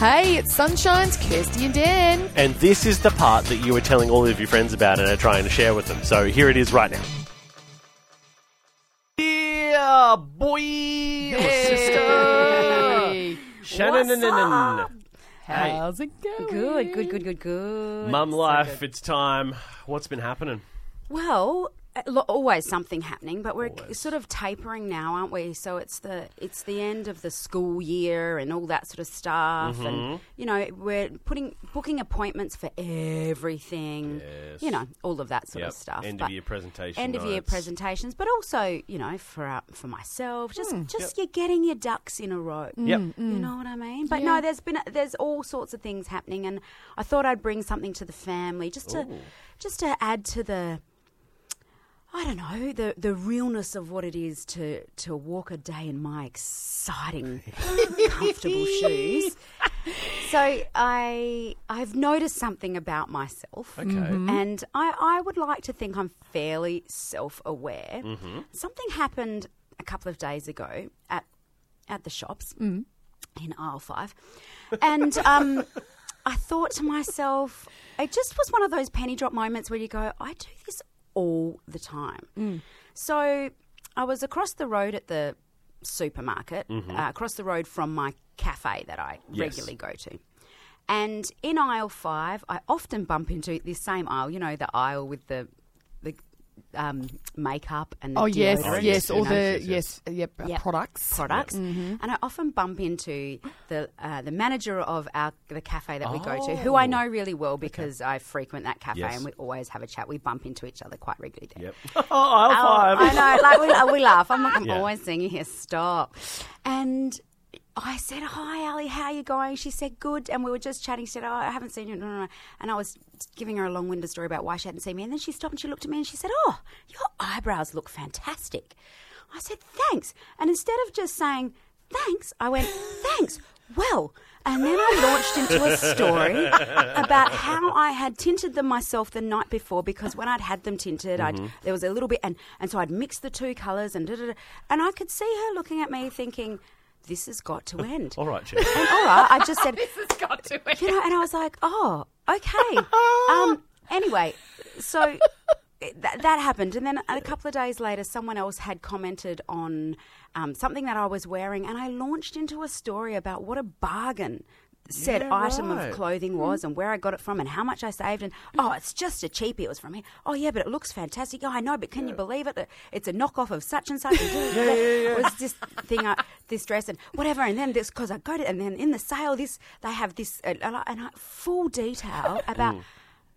Hey, it's Sunshine's Kirsty and Dan. And this is the part that you were telling all of your friends about and are trying to share with them. So here it is right now. Yeah, boy, Hey. Shannon. How's it going? Good, good, good, good, good. Mum So life, good. it's time. What's been happening? Well, lo- always something happening, but we're Always. sort of tapering now, aren't we? So it's the it's the end of the school year and all that sort of stuff, Mm-hmm. and you know we're putting booking appointments for everything. Yes. You know all of that sort Yep. of stuff. End but- of year presentation. End of year presentations, but also you know for our, for myself, just Hmm. just you're getting your ducks in a row. Yep. You know what I mean? But Yeah. no, there's been there's all sorts of things happening, and I thought I'd bring something to the family just to just to add to the. I don't know the the realness of what it is to to walk a day in my exciting, comfortable shoes. So I I've noticed something about myself, Okay. Mm-hmm. and I I would like to think I'm fairly self aware. Mm-hmm. Something happened a couple of days ago at at the shops mm-hmm. in aisle five, and um, I thought to myself, it just was one of those penny drop moments where you go, I do this all the time. So I was across the road at the supermarket, uh, across the road from my cafe that I Yes. regularly go to. And in aisle five, I often bump into this same aisle, you know, the aisle with the um, makeup and the Oh yes, deodorant, yes, yes, all the yes, yes, yep, uh, Yep. products. products, and I often bump into the uh, the manager of our the cafe that we go to, who I know really well because I frequent that cafe Yes. and we always have a chat. We bump into each other quite regularly there. Yep. Oh, aisle Oh, five. I know, like we, uh, we laugh. I'm like, I'm Yeah. always seeing you here. Stop. And I said, "Hi, Ali, how are you going?" She said, "Good." And we were just chatting. She said, "Oh, I haven't seen you." No, no, no. And I was giving her a long-winded story about why she hadn't seen me. And then she stopped and she looked at me and she said, "Oh, your eyebrows look fantastic." I said, "Thanks." And instead of just saying thanks, I went, "Thanks." Well, and then I launched into a story about how I had tinted them myself the night before because when I'd had them tinted, I'd, mm-hmm. there was a little bit, and, and so I'd mixed the two colours and da, da, da, and I could see her looking at me thinking, this has got to end. All right, Chef. And all right, I just said, This has got to end. you know, and I was like, oh, okay. Um, anyway, so that, that happened. And then a couple of days later, someone else had commented on um, something that I was wearing, and I launched into a story about what a bargain said Yeah, item right. of clothing was and where I got it from and how much I saved and oh it's just a cheapie it was from here oh yeah but it looks fantastic oh I know but can you believe it it's a knockoff of such and such and yeah, yeah, yeah. it was this thing I, this dress and whatever and then this because I got it and then in the sale this they have this uh, and I, and I, full detail about Mm.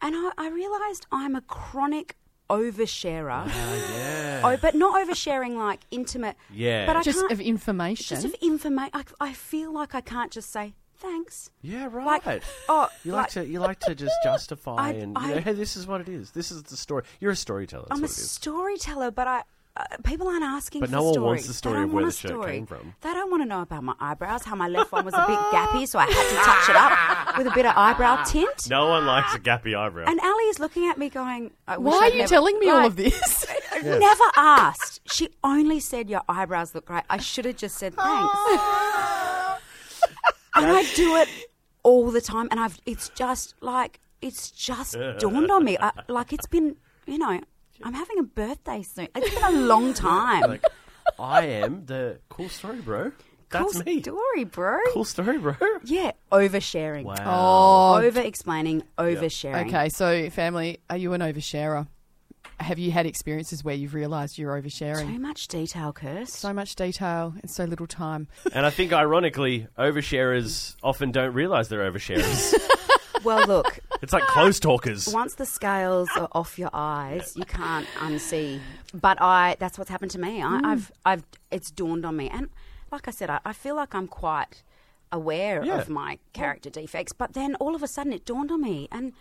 and I, I realized I'm a chronic oversharer yeah. oh but not oversharing like intimate Yeah. but I Just can't of information. just of information I, I feel like I can't just say thanks Yeah, right. like oh you like, to you like to just justify I- and you I- know, hey, this is what it is. This is the story. You're a storyteller. I'm a what it is. storyteller, but I uh, people aren't asking But for no one stories. wants the story of where want the shirt story. came from. They don't want to know about my eyebrows, how my left one was a bit gappy, so I had to touch it up with a bit of eyebrow tint. No one likes a gappy eyebrow. And Ali is looking at me going, I wish Why are I'd you never- telling me all of this? Never asked. She only said your eyebrows look great. I should have just said thanks. And I do it all the time, and I've. It's just like it's just dawned on me. I, like it's been, you know, I'm having a birthday soon. It's been a long time. like, I am the cool story, bro. That's cool me. story, bro. Cool story, bro. Yeah, oversharing. Wow. oh, Over explaining, oversharing. okay. So, family, are you an oversharer? Have you had experiences where you've realised you're oversharing? Too much detail, Kirst. So much detail and so little time. And I think, ironically, oversharers often don't realise they're oversharers. well, look, it's like close talkers. once the scales are off your eyes, you can't unsee. But I, that's what's happened to me. I, mm. I've, I've, it's dawned on me, and like I said, I, I feel like I'm quite aware Yeah. of my character defects. But then all of a sudden, it dawned on me, and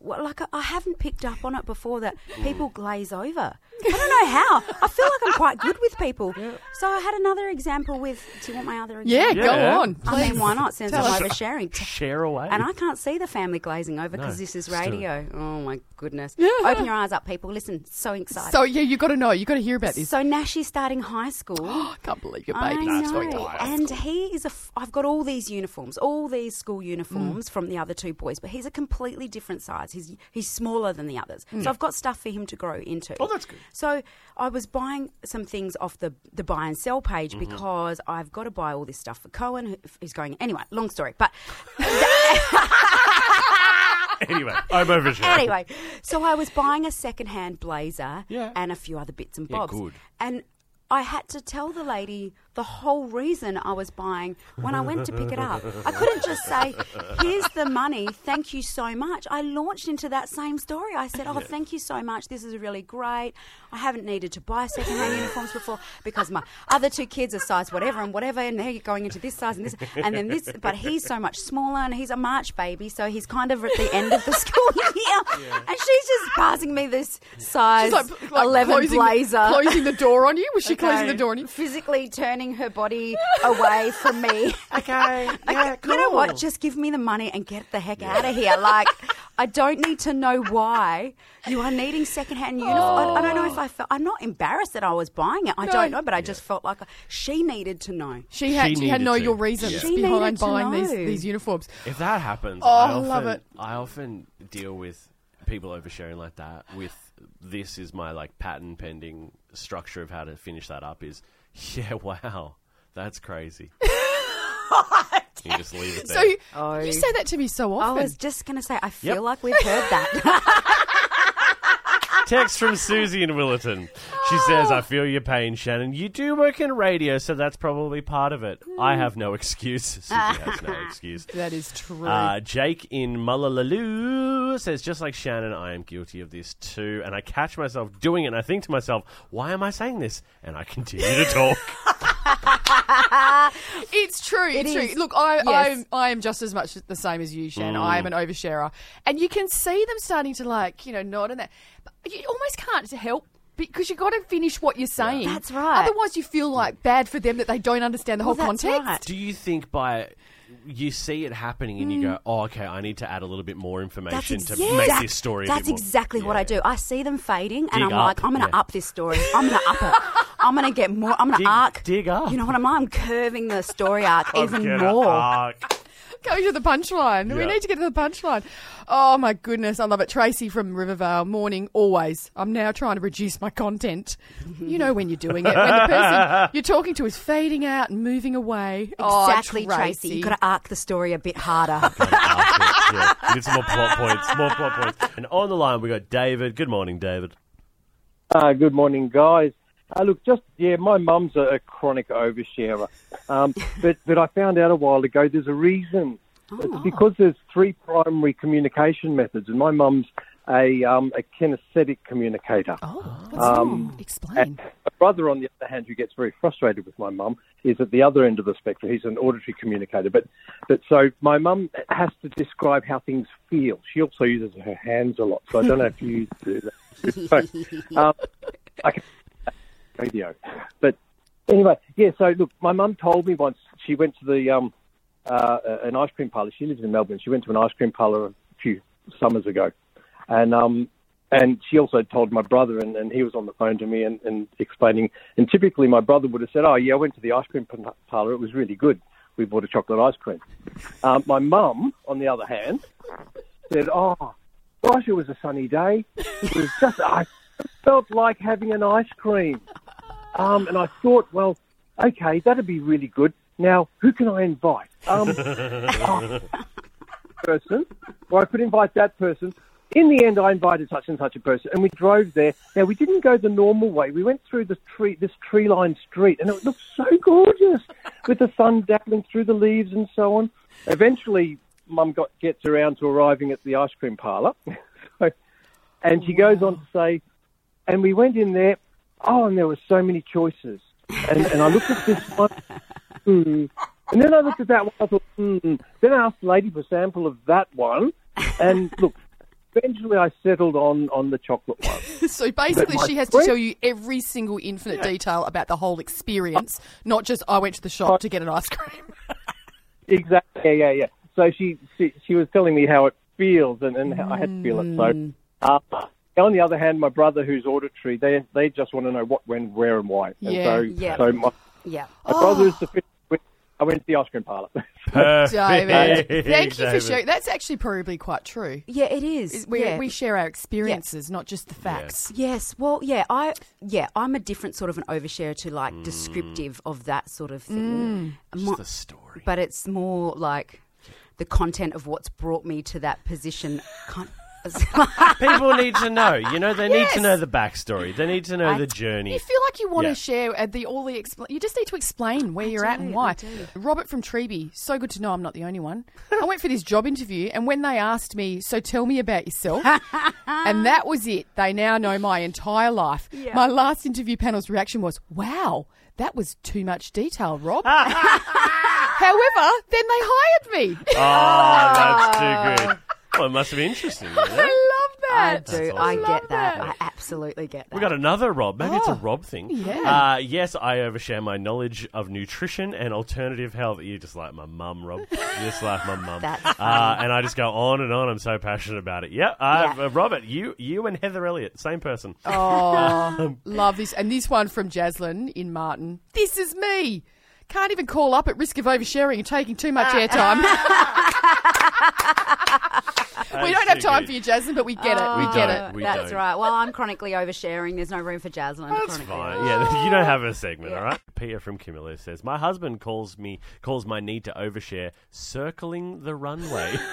well, like I, I haven't picked up on it before that people glaze over. I don't know how. I feel like I'm quite good with people. So I had another example with. Do you want my other Yeah, example? go Yeah. on. I Please. mean, why not? Since Tell I'm us. oversharing. Share away. And I can't see the family glazing over because No, this is let's do it. radio. Oh my goodness! Yeah. Open your eyes up, people. Listen, so excited. So yeah, you got to know. You got to hear about this. So Nashi's starting high school. I can't believe your baby. I baby. know. And he is a. F- I've got all these uniforms, all these school uniforms Mm. from the other two boys, but he's a completely different size. He's he's smaller than the others, Mm. so I've got stuff for him to grow into. Oh, that's good. So I was buying some things off the the buy and sell page Mm-hmm. because I've got to buy all this stuff for Cohen. Who's going anyway? Long story, but anyway, I'm over oversharing. anyway, so I was buying a second-hand blazer Yeah. and a few other bits and Yeah, bobs. good. And I had to tell the lady the whole reason I was buying when I went to pick it up. I couldn't just say, "Here's the money, thank you so much." I launched into that same story. I said, "Oh, thank you so much. This is really great. I haven't needed to buy second-hand uniforms before because my other two kids are size whatever and whatever, and they're going into this size and this, and then this. But he's so much smaller, and he's a March baby, so he's kind of at the end of the school year, and she's just passing me this size like, like eleven closing, blazer, closing the door on you. Was she closing the door on you? physically turning her body away from me. okay. Yeah, You know what? Just give me the money and get the heck out of here. Like, I don't need to know why you are needing secondhand uniform. I, I don't know if I felt. I'm not embarrassed that I was buying it. I No. don't know, but I just felt like she needed to know. She had She she, had needed know your reasons Yeah. She behind buying these these uniforms. If that happens, Oh, I I often, love it. I often deal with people oversharing like that. With this is my like patent pending structure of how to finish that up. Is yeah, wow, that's crazy. you just leave it there. So you, Oh. you say that to me so often. I was just going to say, I feel Yep. like we've heard that. Text from Susie in Willetton. She says, I feel your pain, Shannon. You do work in radio, so that's probably part of it. I have no excuse. Susie has no excuse. that is true. Uh, Jake in Mullaloo says, just like Shannon, I am guilty of this too. And I catch myself doing it, and I think to myself, why am I saying this? And I continue to talk. It's true. It's It true. Look, I, Yes. I'm, I am just as much the same as you, Shan. I am Mm. an oversharer, and you can see them starting to like, you know, nod and that. But you almost can't help because you've got to finish what you're saying. That's right. Otherwise, you feel like bad for them that they don't understand the whole Well, that's context. right. Do you think by you see it happening and you go, oh, okay, I need to add a little bit more information ex- to yeah. make Exact- this story a That's bit more... exactly what Yeah. I do. I see them fading, and I'm like, I'm going to yeah. up this story. I'm going to up it. I'm going to get more. I'm going Dig- to arc. dig up. You know what I'm? I'm curving the story arc even Get more. arc. Going to the punchline. We Yeah. need to get to the punchline. Oh my goodness, I love it. Tracy from Rivervale, morning, always. I'm now trying to reduce my content. You know when you're doing it. When the person you're talking to is fading out and moving away. Oh, Exactly, Tracy. You've got to arc the story a bit harder. Arc it, yeah. We Need some more plot points. More plot points. And on the line, we got David. Good morning, David. Uh, good morning, guys. Uh, look, just yeah, my mum's a, a chronic oversharer, um, but but I found out a while ago there's a reason. It's because there's three primary communication methods, and my mum's a um, a kinesthetic communicator. Oh, what's wrong? Explain. My brother, on the other hand, who gets very frustrated with my mum, is at the other end of the spectrum. He's an auditory communicator. But, but so my mum has to describe how things feel. She also uses her hands a lot. So I don't know if you do that. So, um, I can radio. But anyway, yeah. So look, my mum told me once she went to the um, uh, an ice cream parlor. She lives in Melbourne. She went to an ice cream parlor a few summers ago, and um, and she also told my brother, and, and he was on the phone to me and, and explaining. And typically, my brother would have said, "Oh yeah, I went to the ice cream parlor. It was really good. We bought a chocolate ice cream." Um, my mum, on the other hand, said, "Oh, gosh, it was a sunny day. It was just I felt like having an ice cream." Um, and I thought, well, okay, that'd be really good. Now, who can I invite? Um, person. Or I could invite that person. In the end, I invited such and such a person, and we drove there. Now, we didn't go the normal way. We went through the tree, this tree-lined street, and it looked so gorgeous, with the sun dappling through the leaves and so on. Eventually, Mum got gets around to arriving at the ice cream parlour, so, and she goes on to say, and we went in there. Oh, and there were so many choices, and, and I looked at this one. Hmm. And then I looked at that one. I thought, hmm. Then I asked the lady for a sample of that one, and look, eventually I settled on on the chocolate one. So basically, she has to tell you every single infinite detail about the whole experience, not just I went to the shop to get an ice cream. exactly. Yeah, yeah, yeah. So she, she she was telling me how it feels, and, and how I had to feel it. So, uh, on the other hand, my brother, who's auditory, they they just want to know what, when, where, and why. And Yeah. so, Yeah. so my, Yeah. my brother's the fit. I went to the ice cream parlour. David, thank you for sharing. That's actually probably quite true. Yeah, it is. We, yeah. we share our experiences, not just the facts. Yes, well, yeah, I yeah, I'm a different sort of an overshare to like Mm. descriptive of that sort of thing. Mm. Mo- the story. but it's more like the content of what's brought me to that position. Con- People need to know. You know, they need to know the backstory. They need to know I- the journey. You feel like you want Yeah. to share uh, the all the expl- you just need to explain where you're at and why. Robert from Treby, so good to know I'm not the only one. I went for this job interview, and when they asked me, "So tell me about yourself," and that was it. They now know my entire life. Yeah. My last interview panel's reaction was, "Wow, that was too much detail, Rob." However, then they hired me. Oh, that's too good. Well, it must be been interesting. You know? I love that. I that. do. awesome. I get that. that. I absolutely get that. We got another Rob. Maybe it's a Oh, Rob thing. yeah. Uh, yes, I overshare my knowledge of nutrition and alternative health. You're just like my mum, Rob. You just like my mum. Uh, and I just go on and on. I'm so passionate about it. Yep. Uh, Yeah. uh, Robert, you, you and Heather Elliott, same person. Oh, love this. And this one from Jaslyn in Martin. This is me. Can't even call up at risk of oversharing and taking too much airtime. We don't have time good. for you, Jasmine, but we get it. We We get it. We That's don't. right. Well, I'm chronically oversharing. There's no room for Jaslyn. to That's chronically fine. Yeah, you don't have a segment, all right? Peter from Kimberley says, "My husband calls me calls my need to overshare circling the runway."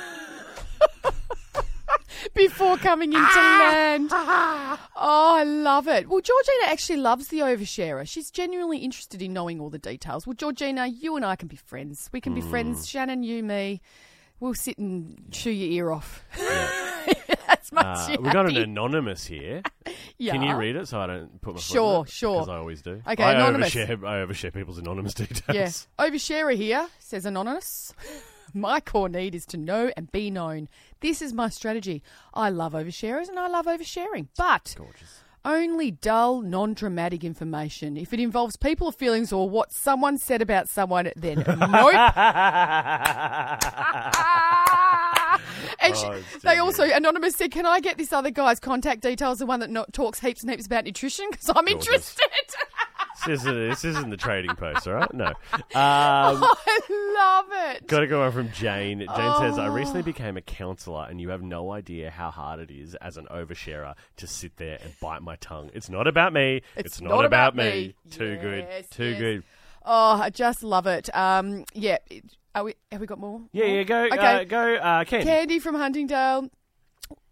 Before coming into ah! land. Oh, I love it. Well, Georgina actually loves the oversharer. She's genuinely interested in knowing all the details. Well, Georgina, you and I can be friends. We can be friends. Hmm. Shannon, you, me. We'll sit and chew your ear off. That's much Uh, we got an anonymous here. yeah. Can you read it so I don't put my Sure, sure. Because I always do. Okay, I anonymous. Overshare, I overshare people's anonymous details. Yes. Oversharer here, says Anonymous. My core need is to know and be known. This is my strategy. I love oversharers and I love oversharing, but Gorgeous. Only dull, non dramatic information. If it involves people or feelings or what someone said about someone, then nope. and she, Oh, they also. Anonymous said, Can I get this other guy's contact details, the one that not, talks heaps and heaps about nutrition? Because I'm Gorgeous. interested. This isn't, this isn't the trading post, all right? No. Um, I love it. Got to go on from Jane. Jane says, I Oh. recently became a counsellor, and you have no idea how hard it is as an oversharer to sit there and bite my tongue. It's not about me. It's, not, about, me. Too Yes, good. Too yes. good. Oh, I just love it. Um, yeah. Are we, have we got more? Yeah, yeah, go, Okay. uh, go, uh, Ken. Candy from Huntingdale.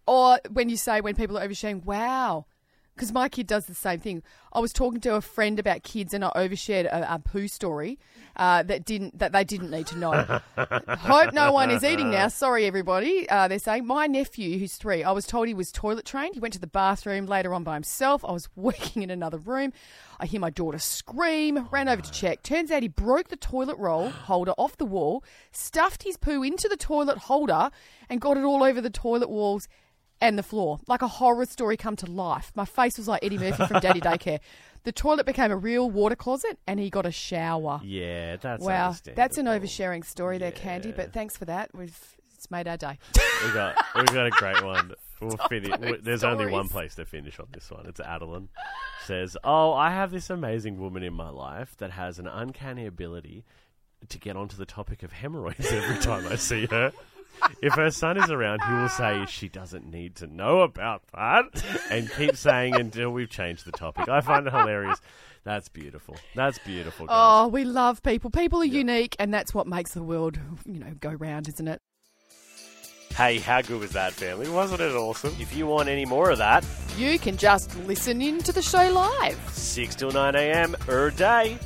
Or when you say when people are oversharing, wow. Because my kid does the same thing. I was talking to a friend about kids, and I overshared a, a poo story uh, that didn't that they didn't need to know. Hope no one is eating now. Sorry, everybody. Uh, they're saying my nephew, who's three, I was told he was toilet trained. He went to the bathroom later on by himself. I was working in another room. I hear my daughter scream. Ran over to check. Turns out he broke the toilet roll holder off the wall, stuffed his poo into the toilet holder, and got it all over the toilet walls and the floor. Like a horror story come to life. My face was like Eddie Murphy from Daddy Daycare. The toilet became a real water closet and he got a shower. Yeah, that's wow. That's an oversharing story there, Candy, but thanks for that. We've it's made our day. We got we got a great one. We'll finish. There's only one place to finish on this one. It's Adeline. Says, "Oh, I have this amazing woman in my life that has an uncanny ability to get onto the topic of hemorrhoids every time I see her." If her son is around, he will say she doesn't need to know about that and keep saying until we've changed the topic. I find it hilarious. That's beautiful. That's beautiful, guys. Oh, we love people. People are unique and that's what makes the world, you know, go round, isn't it? Hey, how good was that, family? Wasn't it awesome? If you want any more of that, You can just listen in to the show live. 6 till 9 a.m. er day.